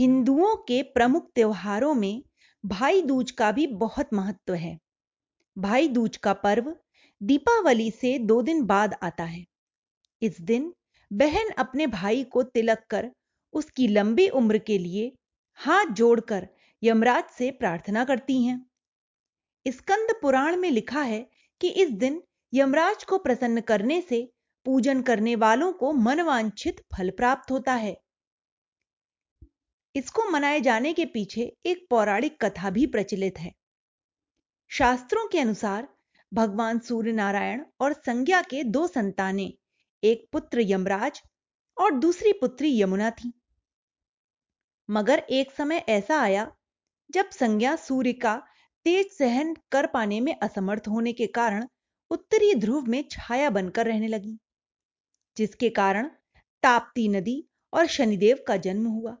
हिंदुओं के प्रमुख त्योहारों में भाई दूज का भी बहुत महत्व है। भाई दूज का पर्व दीपावली से दो दिन बाद आता है। इस दिन बहन अपने भाई को तिलक कर उसकी लंबी उम्र के लिए हाथ जोड़कर यमराज से प्रार्थना करती हैं। स्कंद पुराण में लिखा है कि इस दिन यमराज को प्रसन्न करने से पूजन करने वालों को मनवांछित फल प्राप्त होता है। इसको मनाए जाने के पीछे एक पौराणिक कथा भी प्रचलित है। शास्त्रों के अनुसार भगवान सूर्य नारायण और संज्ञा के दो संतानें, एक पुत्र यमराज और दूसरी पुत्री यमुना थी। मगर एक समय ऐसा आया जब संज्ञा सूर्य का तेज सहन कर पाने में असमर्थ होने के कारण उत्तरी ध्रुव में छाया बनकर रहने लगी, जिसके कारण ताप्ती नदी और शनिदेव का जन्म हुआ।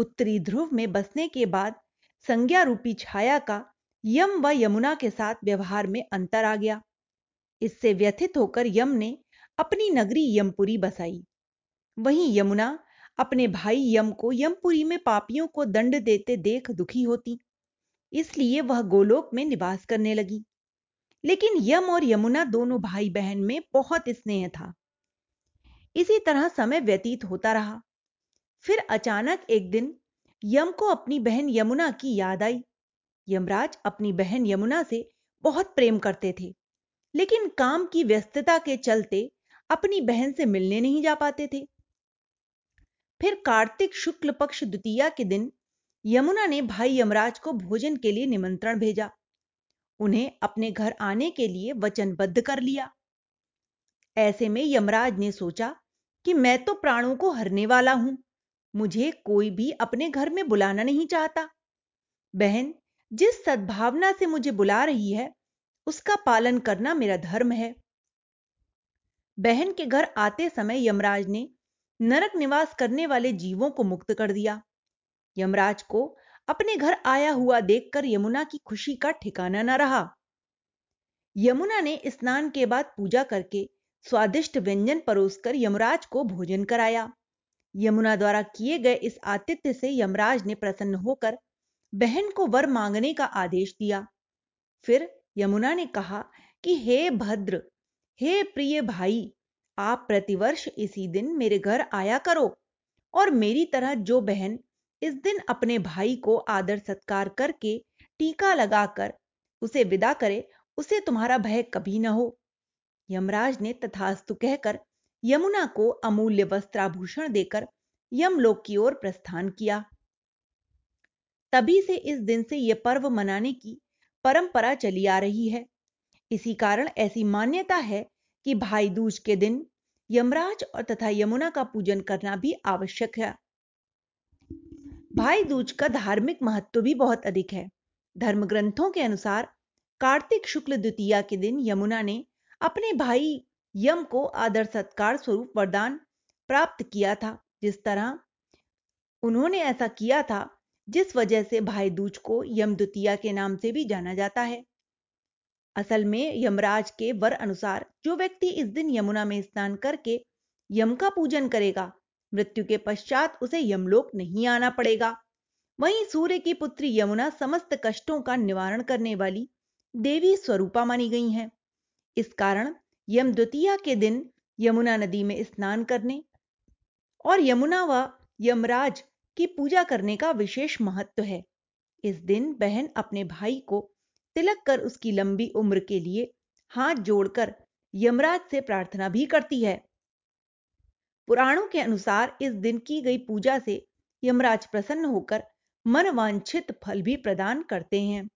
उत्तरी ध्रुव में बसने के बाद संज्ञा रूपी छाया का यम व यमुना के साथ व्यवहार में अंतर आ गया। इससे व्यथित होकर यम ने अपनी नगरी यमपुरी बसाई। वहीं यमुना अपने भाई यम को यमपुरी में पापियों को दंड देते देख दुखी होती। इसलिए वह गोलोक में निवास करने लगी। लेकिन यम और यमुना दोनों भाई बहन में बहुत स्नेह था। इसी तरह समय व्यतीत होता रहा। फिर अचानक एक दिन यम को अपनी बहन यमुना की याद आई। यमराज अपनी बहन यमुना से बहुत प्रेम करते थे, लेकिन काम की व्यस्तता के चलते अपनी बहन से मिलने नहीं जा पाते थे। फिर कार्तिक शुक्ल पक्ष द्वितीया के दिन यमुना ने भाई यमराज को भोजन के लिए निमंत्रण भेजा। उन्हें अपने घर आने के लिए वचनबद्ध कर लिया। ऐसे में यमराज ने सोचा कि मैं तो प्राणों को हरने वाला हूँ। मुझे कोई भी अपने घर में बुलाना नहीं चाहता। बहन, जिस सद्भावना से मुझे बुला रही है, उसका पालन करना मेरा धर्म है। बहन के घर आते समय यमराज ने नरक निवास करने वाले जीवों को मुक्त कर दिया। यमराज को अपने घर आया हुआ देखकर यमुना की खुशी का ठिकाना न रहा। यमुना ने स्नान के बाद पूजा करके स्वादिष्ट व्यंजन परोसकर यमराज को भोजन कराया। यमुना द्वारा किए गए इस आतिथ्य से यमराज ने प्रसन्न होकर बहन को वर मांगने का आदेश दिया। फिर यमुना ने कहा कि, हे भद्र, हे प्रिय भाई, आप प्रतिवर्ष इसी दिन मेरे घर आया करो और मेरी तरह जो बहन इस दिन अपने भाई को आदर सत्कार करके टीका लगाकर उसे विदा करे, उसे तुम्हारा भय कभी न हो। यमराज ने तथास्तु कहकर यमुना को अमूल्य वस्त्राभूषण देकर यमलोक की ओर प्रस्थान किया। तभी से इस दिन से यह पर्व मनाने की परंपरा चली आ रही है। इसी कारण ऐसी मान्यता है कि भाई दूज के दिन यमराज और तथा यमुना का पूजन करना भी आवश्यक है। भाई दूज का धार्मिक महत्व भी बहुत अधिक है। धर्म ग्रंथों के अनुसार कार्तिक शुक्ल द्वितीया के दिन यमुना ने अपने भाई यम को आदर सत्कार स्वरूप वरदान प्राप्त किया था। जिस तरह उन्होंने ऐसा किया था, जिस वजह से भाई दूज को यम द्वितीया के नाम से भी जाना जाता है। असल में यमराज के वर अनुसार जो व्यक्ति इस दिन यमुना में स्नान करके यम का पूजन करेगा, मृत्यु के पश्चात उसे यमलोक नहीं आना पड़ेगा। वहीं सूर्य की पुत्री यमुना समस्त कष्टों का निवारण करने वाली देवी स्वरूपा मानी गई हैं। इस कारण यम द्वितीया के दिन यमुना नदी में स्नान करने और यमुना व यमराज की पूजा करने का विशेष महत्व है। इस दिन बहन अपने भाई को तिलक कर उसकी लंबी उम्र के लिए हाथ जोड़कर यमराज से प्रार्थना भी करती है। पुराणों के अनुसार इस दिन की गई पूजा से यमराज प्रसन्न होकर मनवांछित फल भी प्रदान करते हैं।